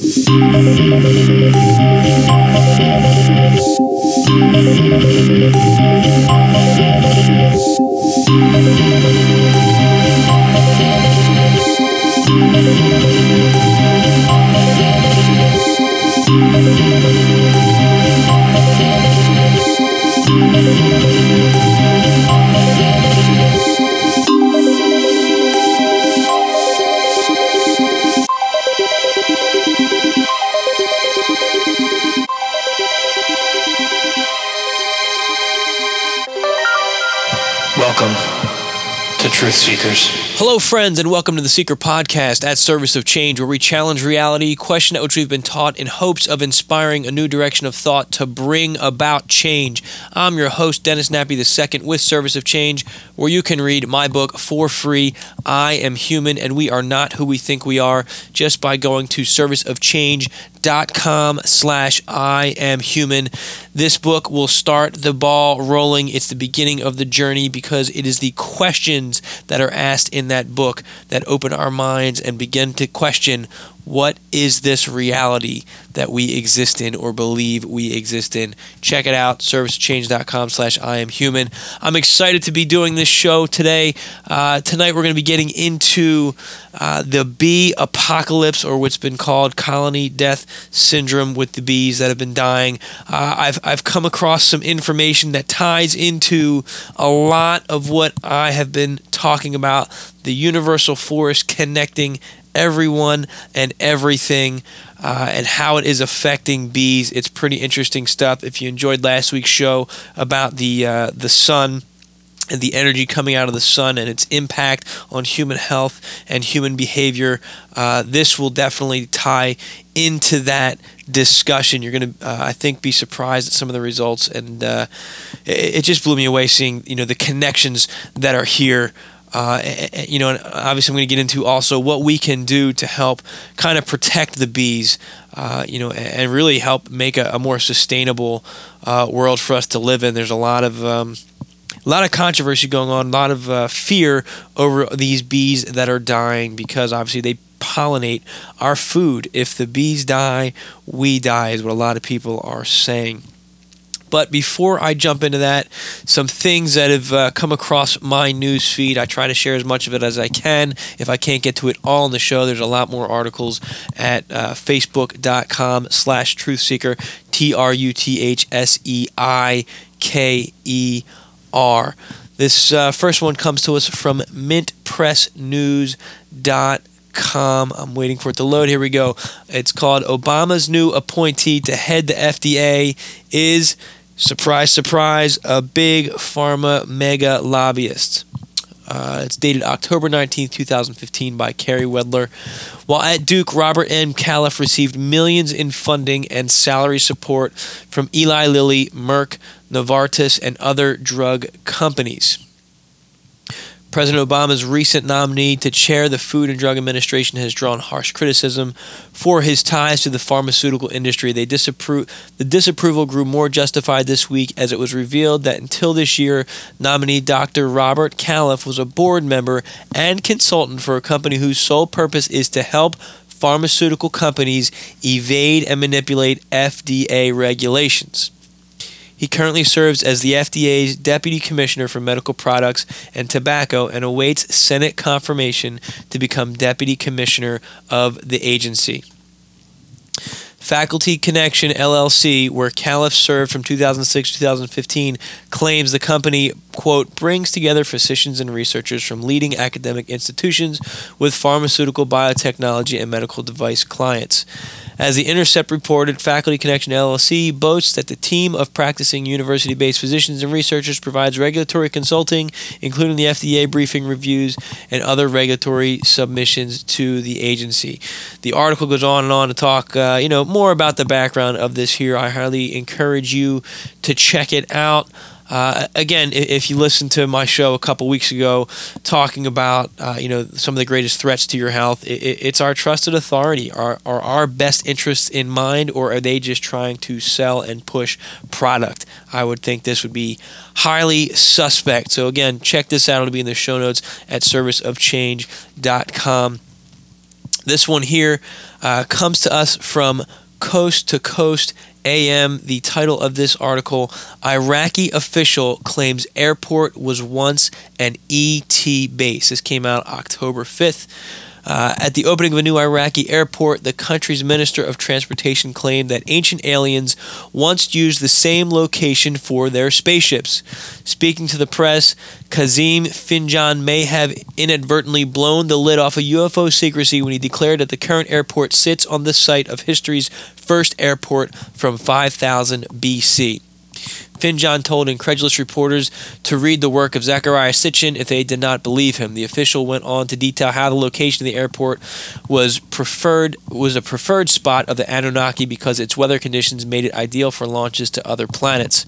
Welcome Truth Seekers. Hello, friends, and welcome to the Seiker Podcast at Service of Change, where we challenge reality, question that which we've been taught in hopes of inspiring a new direction of thought to bring about change. I'm your host, Dennis Nappy II, with Service of Change, where you can read my book for free, I Am Human, and We Are Not Who We Think We Are, just by going to serviceofchange.com slash I Am Human. This book will start the ball rolling. It's the beginning of the journey because it is the questions that are asked in that book that open our minds and begin to question what is this reality that we exist in or believe we exist in? Check it out servicechange.com slash i am human. I'm excited to be doing this show today. Uh, tonight we're going to be getting into uh, the bee apocalypse or what's been called colony death syndrome with the bees that have been dying. Uh, I've, I've come across some information that ties into a lot of what i have been talking about the universal force connecting everyone and everything uh, and how it is affecting bees. It's pretty interesting stuff. If you enjoyed last week's show about the uh, the sun and the energy coming out of the sun and its impact on human health and human behavior, uh, this will definitely tie into that discussion. You're going to, uh, I think, be surprised at some of the results, and uh, it, it just blew me away seeing you know the connections that are here uh, you know, obviously, I'm going to get into also what we can do to help kind of protect the bees, uh, you know, and really help make a, a more sustainable uh, world for us to live in. There's a lot of um, a lot of controversy going on, a lot of uh, fear over these bees that are dying because obviously they pollinate our food. If the bees die, we die, is what a lot of people are saying. But before I jump into that, some things that have uh, come across my news feed. I try to share as much of it as I can. If I can't get to it all in the show, there's a lot more articles at uh, facebook.com slash truthseiker, T-R-U-T-H-S-E-I-K-E-R. This uh, first one comes to us from mintpressnews.com. I'm waiting for it to load. Here we go. It's called Obama's new appointee to head the FDA is surprise, surprise, a big pharma mega lobbyist. Uh, it's dated October 19, 2015, by Carey Wedler. While at Duke, Robert M. Califf received millions in funding and salary support from Eli Lilly, Merck, Novartis, and other drug companies. President Obama's recent nominee to chair the Food and Drug Administration has drawn harsh criticism for his ties to the pharmaceutical industry. They disapprove, the disapproval grew more justified this week as it was revealed that until this year, nominee Dr. Robert Califf was a board member and consultant for a company whose sole purpose is to help pharmaceutical companies evade and manipulate FDA regulations. He currently serves as the FDA's Deputy Commissioner for Medical Products and Tobacco and awaits Senate confirmation to become Deputy Commissioner of the agency. Faculty Connection LLC, where Califf served from 2006 to 2015, claims the company, quote, brings together physicians and researchers from leading academic institutions with pharmaceutical, biotechnology, and medical device clients. As the Intercept reported, Faculty Connection LLC boasts that the team of practicing university based physicians and researchers provides regulatory consulting, including the FDA briefing reviews and other regulatory submissions to the agency. The article goes on and on to talk, uh, you know, more about the background of this here. I highly encourage you to check it out. Uh, again, if you listen to my show a couple weeks ago, talking about uh, you know some of the greatest threats to your health, it, it's our trusted authority. Are are our best interests in mind, or are they just trying to sell and push product? I would think this would be highly suspect. So again, check this out. It'll be in the show notes at serviceofchange.com. This one here uh, comes to us from Coast to Coast AM, the title of this article Iraqi official claims airport was once an ET base. This came out October 5th. Uh, at the opening of a new Iraqi airport, the country's Minister of Transportation claimed that ancient aliens once used the same location for their spaceships. Speaking to the press, Kazim Finjan may have inadvertently blown the lid off of UFO secrecy when he declared that the current airport sits on the site of history's first airport from 5000 BC. Finjan told incredulous reporters to read the work of Zecharia Sitchin if they did not believe him. The official went on to detail how the location of the airport was preferred was a preferred spot of the Anunnaki because its weather conditions made it ideal for launches to other planets.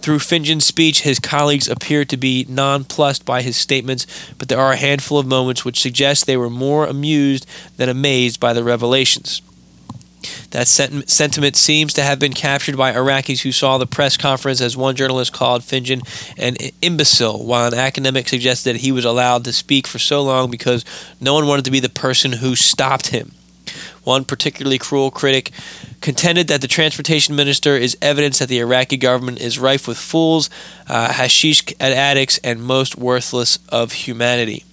Through Finjan's speech, his colleagues appeared to be nonplussed by his statements, but there are a handful of moments which suggest they were more amused than amazed by the revelations. That sentiment seems to have been captured by Iraqis who saw the press conference, as one journalist called Finjan an imbecile, while an academic suggested that he was allowed to speak for so long because no one wanted to be the person who stopped him. One particularly cruel critic contended that the transportation minister is evidence that the Iraqi government is rife with fools, uh, hashish addicts, and most worthless of humanity.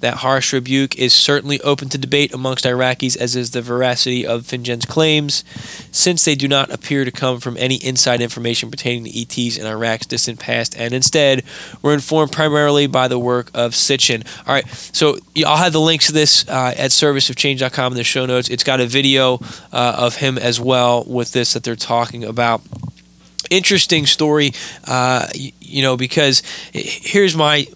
That harsh rebuke is certainly open to debate amongst Iraqis, as is the veracity of Finjan's claims, since they do not appear to come from any inside information pertaining to ETs in Iraq's distant past, and instead were informed primarily by the work of Sitchin. All right, so I'll have the links to this uh, at serviceofchange.com in the show notes. It's got a video uh, of him as well with this that they're talking about interesting story, uh, you know, because here's my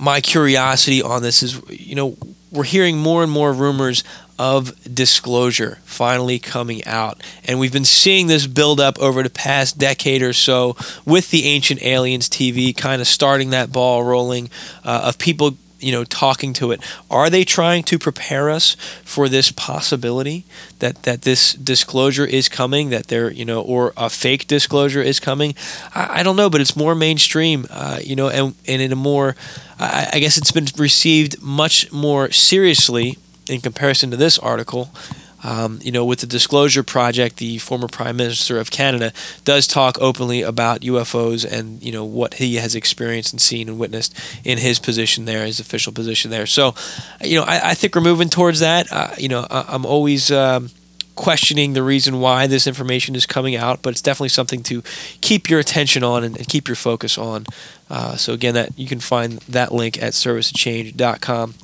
my curiosity on this is, you know, we're hearing more and more rumors of disclosure finally coming out. And we've been seeing this build up over the past decade or so with the Ancient Aliens TV kind of starting that ball rolling uh, of people you know talking to it. Are they trying to prepare us for this possibility that that this disclosure is coming that there you know or a fake disclosure is coming? I, I don't know but it's more mainstream uh, you know and, and in a more I, I guess it's been received much more seriously in comparison to this article um, you know, with the Disclosure Project, the former Prime Minister of Canada does talk openly about UFOs and you know what he has experienced and seen and witnessed in his position there, his official position there. So, you know, I, I think we're moving towards that. Uh, you know, I, am always. Um, questioning the reason why this information is coming out, but it's definitely something to keep your attention on and, and keep your focus on. Uh, so again, that you can find that link at servicechange.com.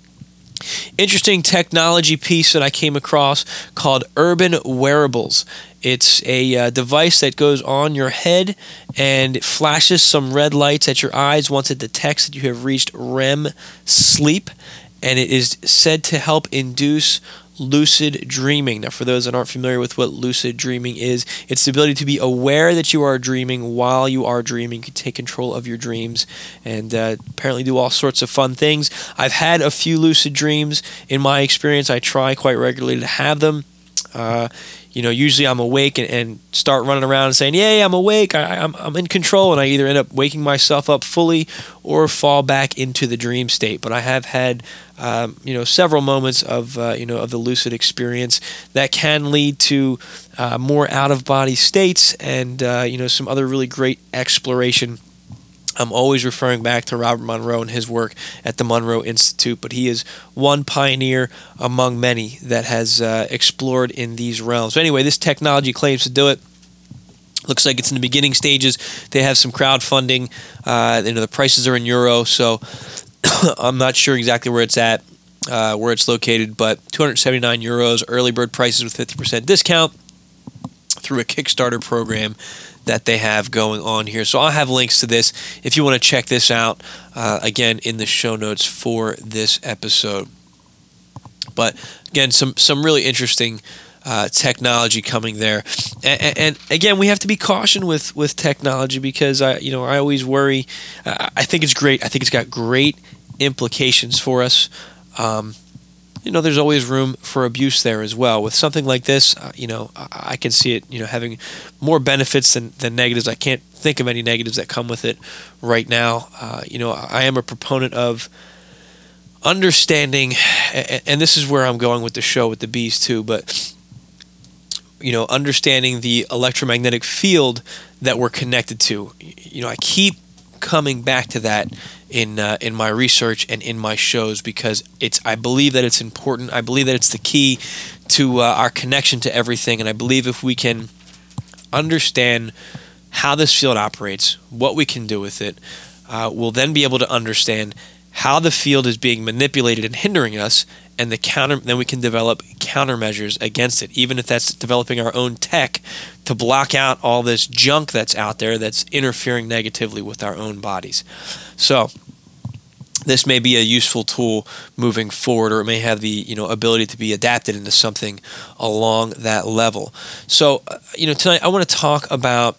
Interesting technology piece that I came across called Urban Wearables. It's a uh, device that goes on your head and flashes some red lights at your eyes once it detects that you have reached REM sleep. And it is said to help induce lucid dreaming. Now, for those that aren't familiar with what lucid dreaming is, it's the ability to be aware that you are dreaming while you are dreaming. You can take control of your dreams and uh, apparently do all sorts of fun things. I've had a few lucid dreams in my experience. I try quite regularly to have them. Uh, you know, usually I'm awake and, and, start running around and saying, "Yay, I'm awake! I, am I'm, I'm in control," and I either end up waking myself up fully or fall back into the dream state. But I have had, um, you know, several moments of uh, you know of the lucid experience that can lead to uh, more out of body states and uh, you know some other really great exploration I'm always referring back to Robert Monroe and his work at the Monroe Institute, but he is one pioneer among many that has uh, explored in these realms. So anyway, this technology claims to do it. Looks like it's in the beginning stages. They have some crowdfunding. Uh, you know, the prices are in euro, so I'm not sure exactly where it's at. uh, where it's located, but 279 euros, early bird prices with 50% discount through a Kickstarter program that they have going on here. So I'll have links to this if you want to check this out uh, again in the show notes for this episode. But again, some some really interesting uh, technology coming there, and, and, again, we have to be caution with with technology because I you know I always worry. Uh, I think it's great. I think it's got great implications for us. Um, you know, there's always room for abuse there as well. With something like this, uh, you know, I, I, can see it, you know, having more benefits than, than negatives. I can't think of any negatives that come with it right now. Uh, you know, I am a proponent of understanding, and, and this is where I'm going with the show with the bees too, but you know, understanding the electromagnetic field that we're connected to. You know, I keep coming back to that in uh, in my research and in my shows because it's I believe that it's important. I believe that it's the key to uh, our connection to everything, and I believe if we can understand how this field operates, what we can do with it, uh, we'll then be able to understand how the field is being manipulated and hindering us, and the counter then we can develop countermeasures against it even if that's developing our own tech to block out all this junk that's out there that's interfering negatively with our own bodies. So this may be a useful tool moving forward or it may have the you know ability to be adapted into something along that level. So uh, you know tonight i want to talk about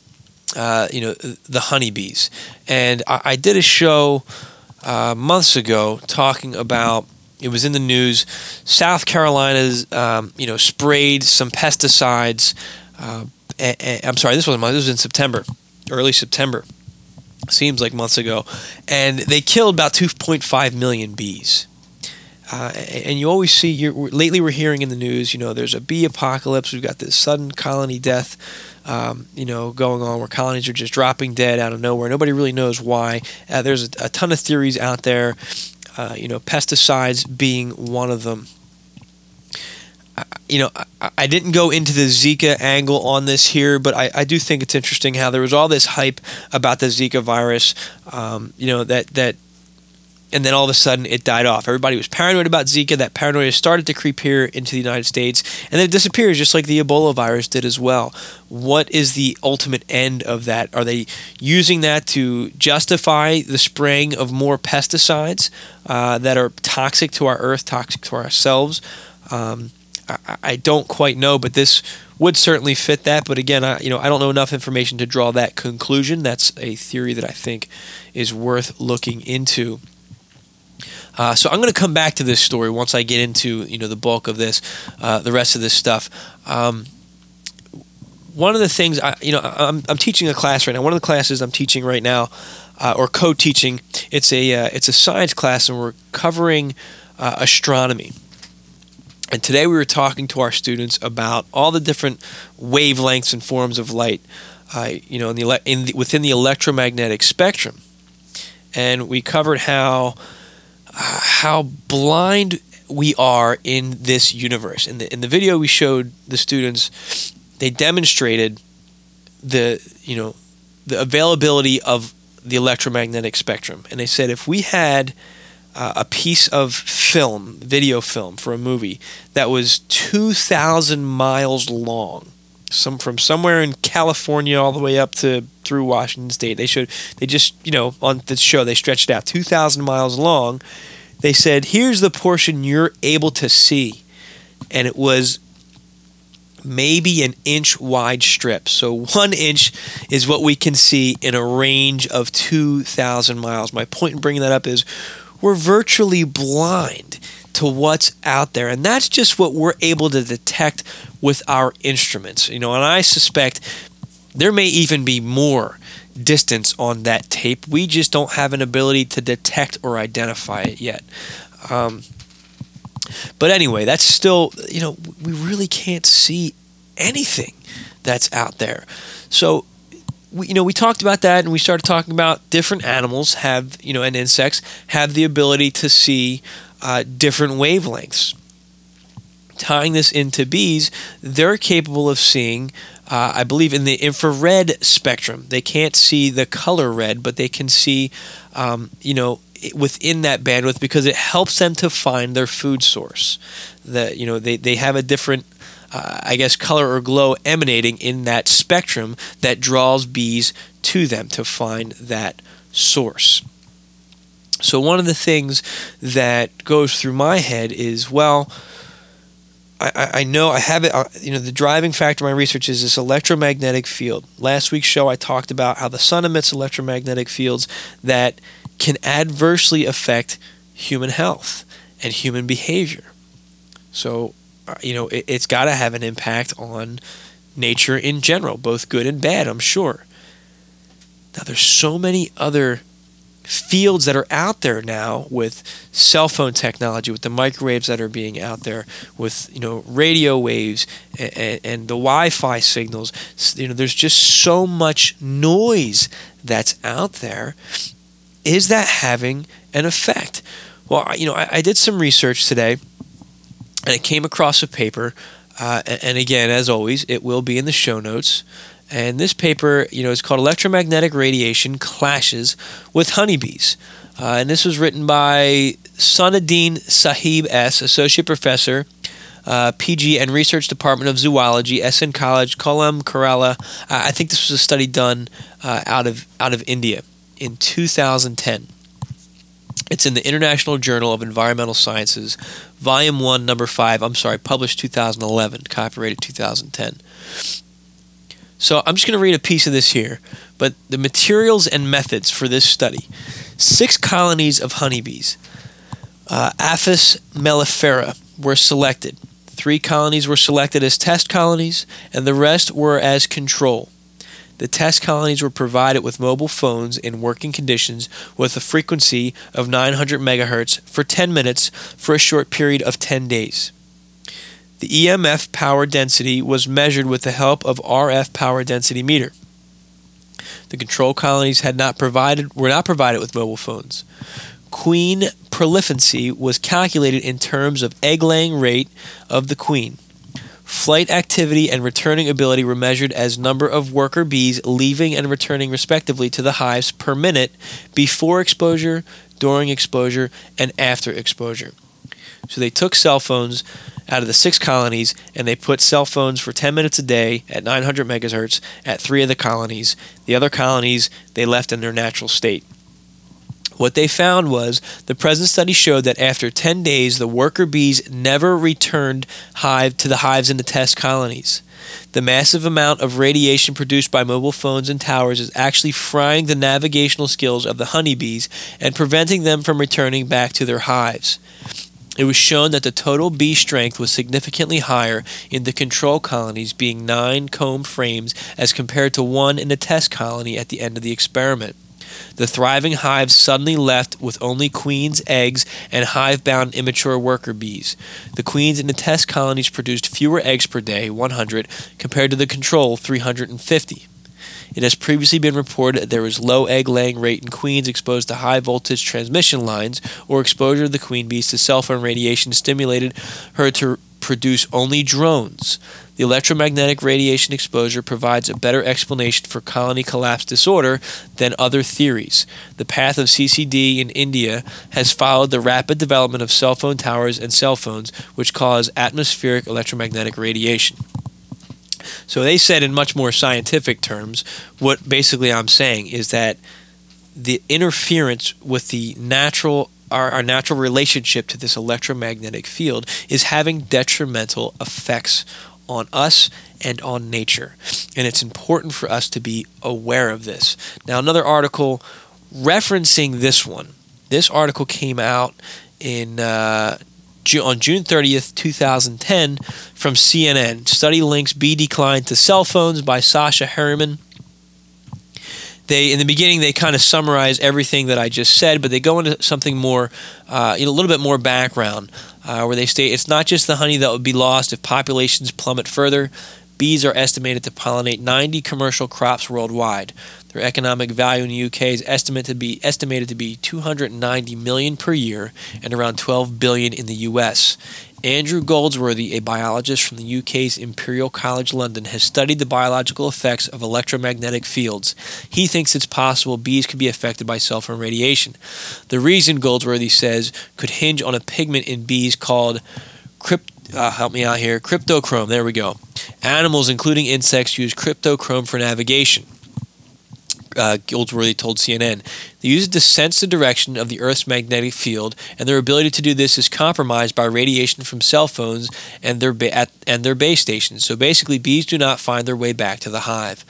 uh, you know the honeybees. And I, I did a show uh, months ago talking about it was in the news. South Carolina's, um, you know, sprayed some pesticides. Uh, I'm sorry, this wasn't. this was in September, early September. Seems like months ago, and they killed about 2.5 million bees. Uh, and you always see, you're, lately we're hearing in the news, you know, there's a bee apocalypse. We've got this sudden colony death, um, you know, going on where colonies are just dropping dead out of nowhere. Nobody really knows why. Uh, there's a, a, ton of theories out there uh, you know, pesticides being one of them. you know, I, I, didn't go into the Zika angle on this here, but I, I, do think it's interesting how there was all this hype about the Zika virus. Um, you know that that and then all of a sudden it died off. Everybody was paranoid about Zika. That paranoia started to creep here into the United States, and then it disappears, just like the Ebola virus did as well. What is the ultimate end of that? Are they using that to justify the spraying of more pesticides uh, that are toxic to our earth, toxic to ourselves? Um, I, I don't quite know, but this would certainly fit that. But again, I you know I don't know enough information to draw that conclusion. That's a theory that I think is worth looking into. Uh, so I'm going to come back to this story once I get into you know the bulk of this, uh, the rest of this stuff. Um, one of the things I, you know I'm, I'm teaching a class right now. One of the classes I'm teaching right now, uh, or co-teaching, it's a uh, it's a science class, and we're covering uh, astronomy. And today we were talking to our students about all the different wavelengths and forms of light, uh, you know, in the, in the, within the electromagnetic spectrum. And we covered how how blind we are in this universe. In the in the video we showed the students, they demonstrated the you know the availability of the electromagnetic spectrum, and they said if we had uh, a piece of film, video film for a movie that was two thousand miles long, some from somewhere in California all the way up to through Washington State. They showed they just you know on the show they stretched out two thousand miles long. They said, "Here's the portion you're able to see," and it was maybe an inch wide strip. So one inch is what we can see in a range of two thousand miles. My point in bringing that up is we're virtually blind to what's out there. And that's just what we're able to detect with our instruments. You know, and I suspect there may even be more distance on that tape. We just don't have an ability to detect or identify it yet. Um, but anyway, that's still, you know, we really can't see anything that's out there. So, we, you know, we talked about that and we started talking about different animals have, you know, and insects have the ability to see uh, different wavelengths. Tying this into bees, they're capable of seeing, uh, I believe, in the infrared spectrum. They can't see the color red, but they can see, um, you know, within that bandwidth because it helps them to find their food source. That you know they, they have a different uh, I guess color or glow emanating in that spectrum that draws bees to them to find that source. So one of the things that goes through my head is well I, I know I have it. Uh, you know, the driving factor of my research is this electromagnetic field. Last week's show, I talked about how the sun emits electromagnetic fields that can adversely affect human health and human behavior. So, uh, you know, it, it's got to have an impact on nature in general, both good and bad, I'm sure. Now, there's so many other fields that are out there now with cell phone technology, with the microwaves that are being out there, with you know radio waves and, and, the Wi-Fi signals. You know, there's just so much noise that's out there. Is that having an effect? Well, you know, I, I did some research today, and I came across a paper. Uh, and again, as always, it will be in the show notes. And this paper, you know, is called Electromagnetic Radiation Clashes with Honeybees. Uh, and this was written by Sainudeen Sahib S., Associate Professor, uh, PG and Research Department of Zoology, SN College, Kollam, Kerala. Uh, I think this was a study done uh, out of out of India in 2010. It's in the International Journal of Environmental Sciences, Volume 1, Number 5. I'm sorry, published 2011, copyrighted 2010. So I'm just going to read a piece of this here. But the materials and methods for this study six colonies of honeybees, uh, Apis mellifera, were selected. Three colonies were selected as test colonies, and the rest were as control. The test colonies were provided with mobile phones in working conditions with a frequency of 900 megahertz for 10 minutes for a short period of 10 days. The EMF power density was measured with the help of RF power density meter. The control colonies had not provided were not provided with mobile phones. Queen prolificancy was calculated in terms of egg laying rate of the queen. Flight activity and returning ability were measured as number of worker bees leaving and returning respectively to the hives per minute before exposure, during exposure, and after exposure. So they took cell phones out of the six colonies and they put cell phones for 10 minutes a day at 900 megahertz at three of the colonies. The other colonies they left in their natural state. What they found was the present study showed that after 10 days, the worker bees never returned hive to the hives in the test colonies. The massive amount of radiation produced by mobile phones and towers is actually frying the navigational skills of the honeybees and preventing them from returning back to their hives. It was shown that the total bee strength was significantly higher in the control colonies, being nine comb frames, as compared to one in the test colony at the end of the experiment. The thriving hives suddenly left with only queen's eggs and hive bound immature worker bees. The queens in the test colonies produced fewer eggs per day, 100, compared to the control, 350. It has previously been reported that there was low egg laying rate in queens exposed to high voltage transmission lines or exposure of the queen bees to cell phone radiation stimulated her to produce only drones. The electromagnetic radiation exposure provides a better explanation for colony collapse disorder than other theories. The path of CCD in India has followed the rapid development of cell phone towers and cell phones, which cause atmospheric electromagnetic radiation. So they said in much more scientific terms, what basically I'm saying is that the interference with the natural our, our natural relationship to this electromagnetic field is having detrimental effects on us and on nature. And it's important for us to be aware of this. Now, another article referencing this one, this article came out in uh, on June 30th, 2010, from CNN. Study links bee decline to cell phones by Sasha Harriman. They in the beginning they kind of summarize everything that I just said, but they go into something more, uh, a little bit more background, uh, where they state it's not just the honey that would be lost if populations plummet further. Bees are estimated to pollinate 90 commercial crops worldwide. Their economic value in the UK is estimated to be estimated to be 290 million per year and around 12 billion in the US. Andrew Goldsworthy, a biologist from the UK's Imperial College London, has studied the biological effects of electromagnetic fields. He thinks it's possible bees could be affected by phone radiation. The reason, Goldsworthy says, could hinge on a pigment in bees called crypt, uh, help me out here, cryptochrome. There we go. Animals, including insects, use cryptochrome for navigation uh, Goldsworthy told CNN. They use it to sense the direction of the Earth's magnetic field, and their ability to do this is compromised by radiation from cell phones and their ba- at, and their base stations. So basically, bees do not find their way back to the hive.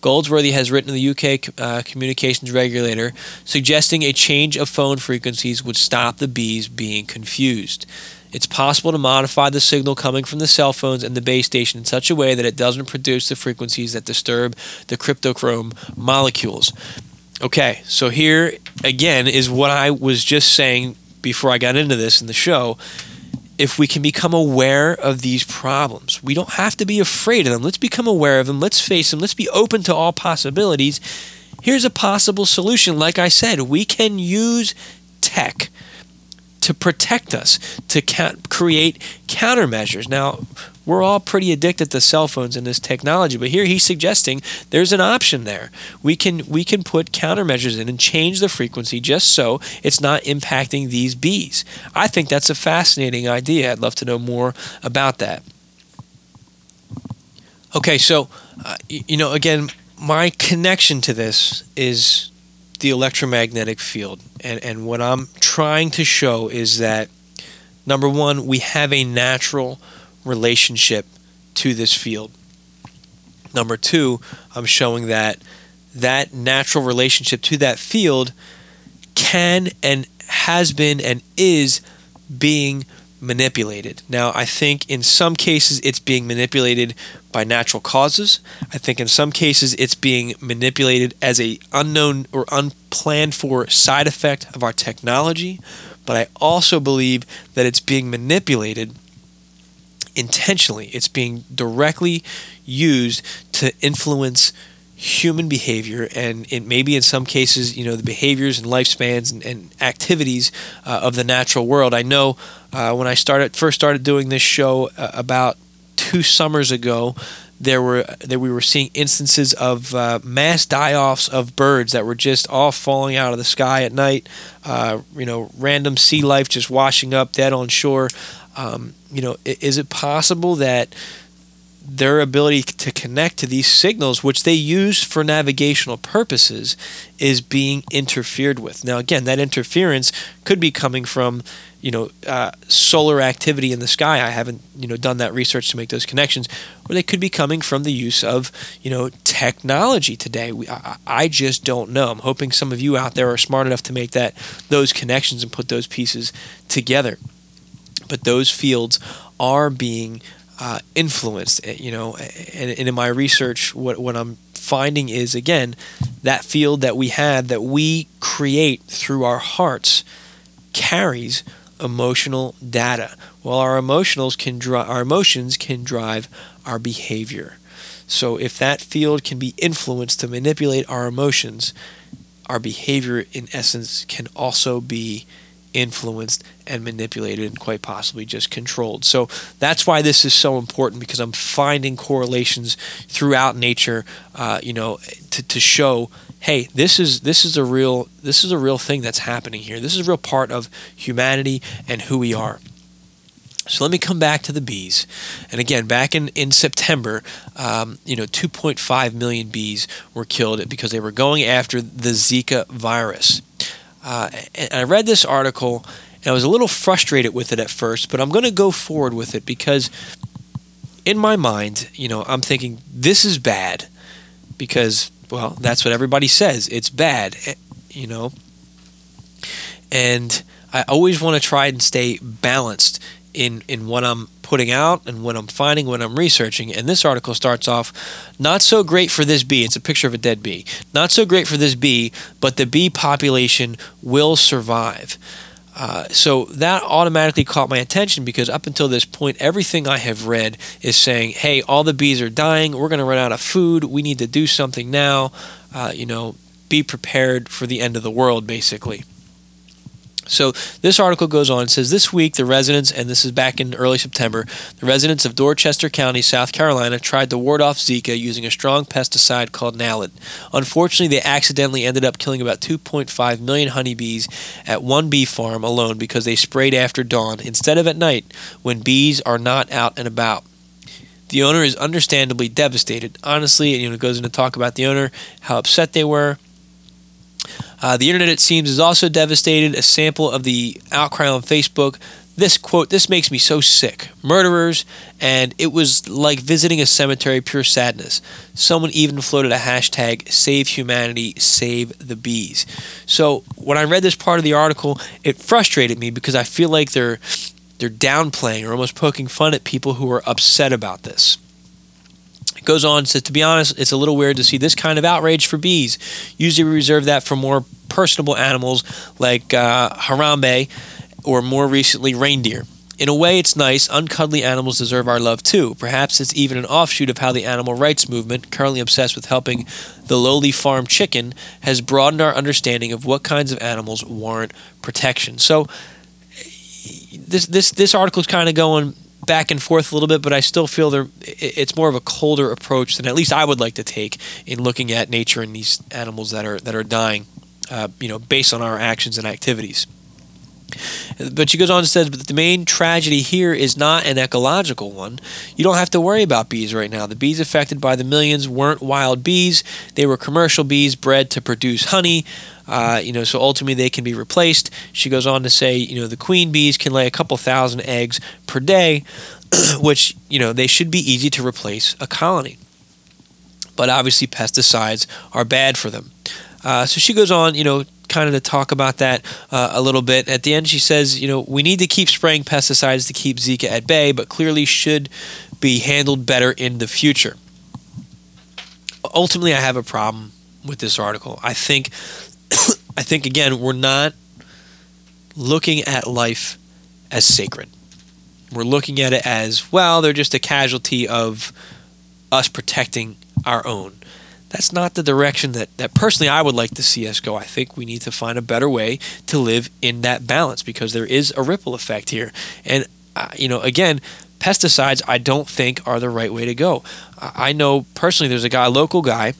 Goldsworthy has written to the UK uh, communications regulator, suggesting a change of phone frequencies would stop the bees being confused. It's possible to modify the signal coming from the cell phones and the base station in such a way that it doesn't produce the frequencies that disturb the cryptochrome molecules. Okay, so here again is what I was just saying before I got into this in the show. If we can become aware of these problems, we don't have to be afraid of them. Let's become aware of them. Let's face them. Let's be open to all possibilities. Here's a possible solution. Like I said, we can use tech to protect us, to ca- create countermeasures. Now, we're all pretty addicted to cell phones and this technology, but here he's suggesting there's an option there. We can we can put countermeasures in and change the frequency just so it's not impacting these bees. I think that's a fascinating idea. I'd love to know more about that. Okay, so uh, you know, again, my connection to this is the electromagnetic field. And, and what I'm trying to show is that, number one, we have a natural relationship to this field. Number two, I'm showing that that natural relationship to that field can and has been and is being manipulated. Now, I think in some cases it's being manipulated by natural causes. I think in some cases it's being manipulated as a unknown or unplanned for side effect of our technology, but I also believe that it's being manipulated intentionally. It's being directly used to influence human behavior and it maybe in some cases you know the behaviors and lifespans and, and activities uh, of the natural world i know uh, when i started first started doing this show uh, about two summers ago there were that we were seeing instances of uh, mass die-offs of birds that were just all falling out of the sky at night uh, you know random sea life just washing up dead on shore um, you know is it possible that their ability to connect to these signals, which they use for navigational purposes, is being interfered with. Now, again, that interference could be coming from, you know, uh, solar activity in the sky. I haven't, you know, done that research to make those connections, or they could be coming from the use of, you know, technology today. We, I, I just don't know. I'm hoping some of you out there are smart enough to make that those connections and put those pieces together. But those fields are being uh, influenced. Eh, you know, and, and in my research, what what I'm finding is again that field that we have that we create through our hearts carries emotional data. Well, our emotionals can drive our emotions can drive our behavior. So if that field can be influenced to manipulate our emotions, our behavior in essence can also be influenced and manipulated and quite possibly just controlled. So that's why this is so important because I'm finding correlations throughout nature, uh, you know, to, to show, hey, this is this is a real this is a real thing that's happening here. This is a real part of humanity and who we are. So let me come back to the bees. And again, back in, in September, um, you know, 2.5 million bees were killed because they were going after the Zika virus. Uh, and I read this article and I was a little frustrated with it at first, but I'm going to go forward with it because in my mind, you know, I'm thinking this is bad because, well, that's what everybody says. It's bad, eh, you know. And I always want to try and stay balanced in in what I'm putting out and what I'm finding when I'm researching. And this article starts off not so great for this bee. It's a picture of a dead bee. Not so great for this bee, but the bee population will survive. Uh, so that automatically caught my attention because up until this point, everything I have read is saying, "Hey, all the bees are dying. We're going to run out of food. We need to do something now. Uh, you know, be prepared for the end of the world, basically." So this article goes on and says this week the residents, and this is back in early September, the residents of Dorchester County, South Carolina, tried to ward off Zika using a strong pesticide called Naled. Unfortunately, they accidentally ended up killing about 2.5 million honeybees at one bee farm alone because they sprayed after dawn instead of at night when bees are not out and about. The owner is understandably devastated. Honestly, you know, it goes into talk about the owner, how upset they were, uh, the internet, it seems, is also devastated. A sample of the outcry on Facebook. This quote, this makes me so sick. Murderers, and it was like visiting a cemetery, pure sadness. Someone even floated a hashtag, save humanity, save the bees. So when I read this part of the article, it frustrated me because I feel like they're they're downplaying or almost poking fun at people who are upset about this. Goes on, says, to be honest, it's a little weird to see this kind of outrage for bees. Usually we reserve that for more personable animals like uh, Harambe or more recently reindeer. In a way, it's nice. Uncuddly animals deserve our love too. Perhaps it's even an offshoot of how the animal rights movement, currently obsessed with helping the lowly farm chicken, has broadened our understanding of what kinds of animals warrant protection. So, this this this article is kind of going back and forth a little bit, but I still feel there it's more of a colder approach than at least I would like to take in looking at nature and these animals that are that are dying, uh, you know, based on our actions and activities. But she goes on and says, but the main tragedy here is not an ecological one. You don't have to worry about bees right now. The bees affected by the millions weren't wild bees; they were commercial bees bred to produce honey. Uh, you know, so ultimately they can be replaced. She goes on to say, you know, the queen bees can lay a couple thousand eggs per day, which you know they should be easy to replace a colony. But obviously, pesticides are bad for them. Uh, so she goes on, you know, kind of to talk about that uh, a little bit. At the end, she says, you know, we need to keep spraying pesticides to keep Zika at bay, but clearly should be handled better in the future. Ultimately, I have a problem with this article. I think I think again, we're not looking at life as sacred. We're looking at it as, well, they're just a casualty of us protecting our own. That's not the direction that, that personally I would like to see us go. I think we need to find a better way to live in that balance because there is a ripple effect here. And, uh, you know, again, pesticides I don't think are the right way to go. I know personally there's a guy, local guy,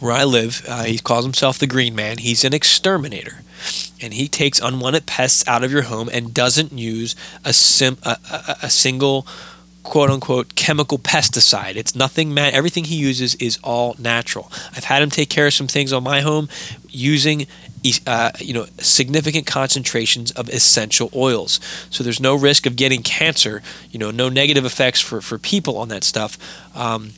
where I live, uh, he calls himself the Green Man. He's an exterminator, and he takes unwanted pests out of your home and doesn't use a sim a, a, a single quote unquote chemical pesticide. It's nothing man everything he uses is all natural. I've had him take care of some things on my home using uh, you know significant concentrations of essential oils. So there's no risk of getting cancer, you know, no negative effects for for people on that stuff. Um,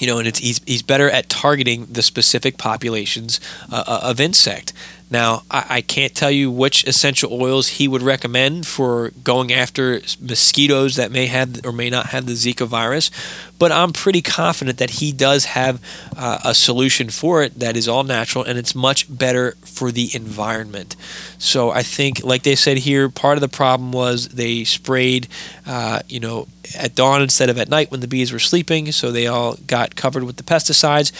you know, and it's he's, he's better at targeting the specific populations uh, uh, of insect. Now, I, I, can't tell you which essential oils he would recommend for going after mosquitoes that may have or may not have the Zika virus, but I'm pretty confident that he does have uh, a solution for it that is all natural and it's much better for the environment. So I think, like they said here, part of the problem was they sprayed, uh, you know, at dawn instead of at night when the bees were sleeping, so they all got covered with the pesticides.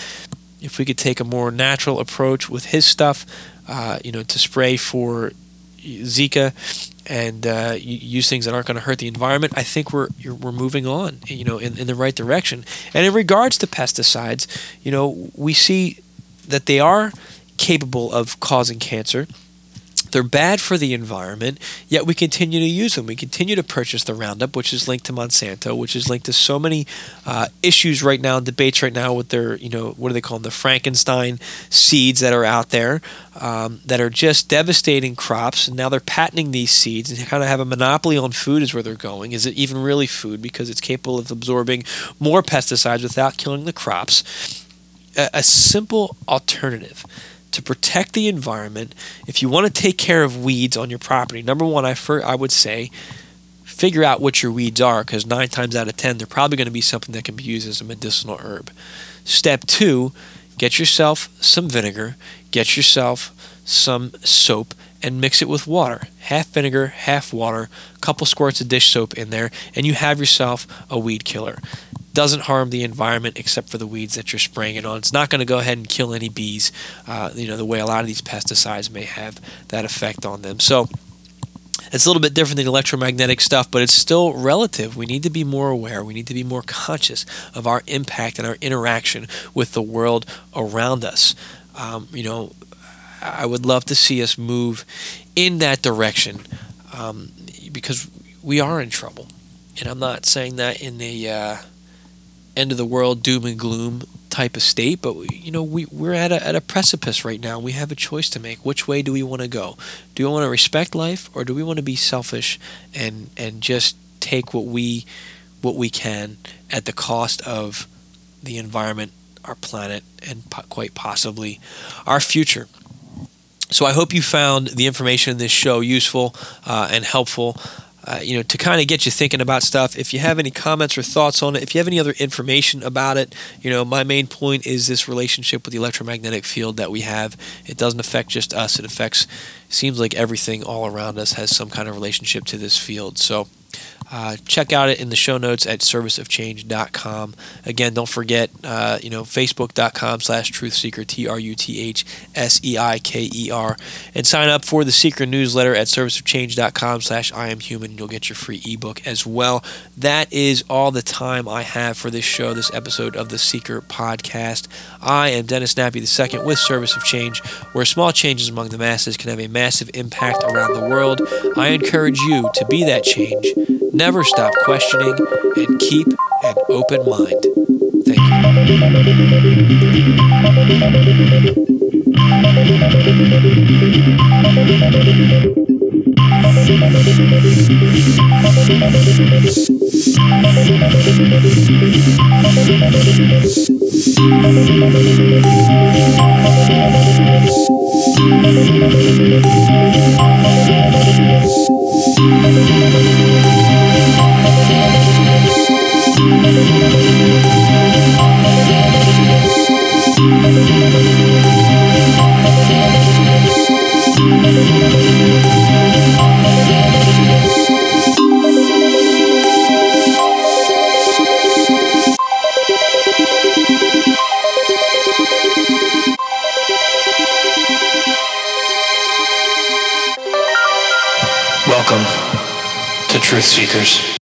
If we could take a more natural approach with his stuff, uh, you know, to spray for Zika and uh, use things that aren't going to hurt the environment, I think we're we're moving on, you know, in, in the right direction. And in regards to pesticides, you know, we see that they are capable of causing cancer. They're bad for the environment, yet we continue to use them. We continue to purchase the Roundup, which is linked to Monsanto, which is linked to so many uh, issues right now, debates right now with their, you know, what do they call them, the Frankenstein seeds that are out there um, that are just devastating crops. And now they're patenting these seeds and kind of have a monopoly on food, is where they're going. Is it even really food because it's capable of absorbing more pesticides without killing the crops? a, a simple alternative to protect the environment, if you want to take care of weeds on your property, number one, I, for, I would say figure out what your weeds are because nine times out of ten, they're probably going to be something that can be used as a medicinal herb. Step two, get yourself some vinegar, get yourself some soap, and mix it with water. Half vinegar, half water, couple squirts of dish soap in there, and you have yourself a weed killer doesn't harm the environment except for the weeds that you're spraying it on. It's not going to go ahead and kill any bees, uh, you know, the way a lot of these pesticides may have that effect on them. So it's a little bit different than electromagnetic stuff, but it's still relative. We need to be more aware. We need to be more conscious of our impact and our interaction with the world around us. Um, you know, I would love to see us move in that direction um, because we are in trouble. And I'm not saying that in a uh, end of the world doom and gloom type of state, but you know we we're at a at a precipice right now. We have a choice to make. Which way do we want to go? Do we want to respect life, or do we want to be selfish and and just take what we what we can at the cost of the environment, our planet, and po- quite possibly our future? So I hope you found the information in this show useful uh, and helpful uh, you know, to kind of get you thinking about stuff. If you have any comments or thoughts on it, if you have any other information about it, you know, my main point is this relationship with the electromagnetic field that we have. It doesn't affect just us. It affects, seems like everything all around us has some kind of relationship to this field. So uh, check out it in the show notes at serviceofchange.com. Again, don't forget, uh, you know, facebook.com slash truthseiker, T-R-U-T-H-S-E-I-K-E-R, and sign up for the Seiker newsletter at serviceofchange.com slash I am human. You'll get your free ebook as well. That is all the time I have for this show, this episode of the Seiker podcast. I am Dennis Nappy II with Service of Change, where small changes among the masses can have a massive impact around the world. I encourage you to be that change Never stop questioning and keep an open mind. Thank you. Welcome Truth Seekers.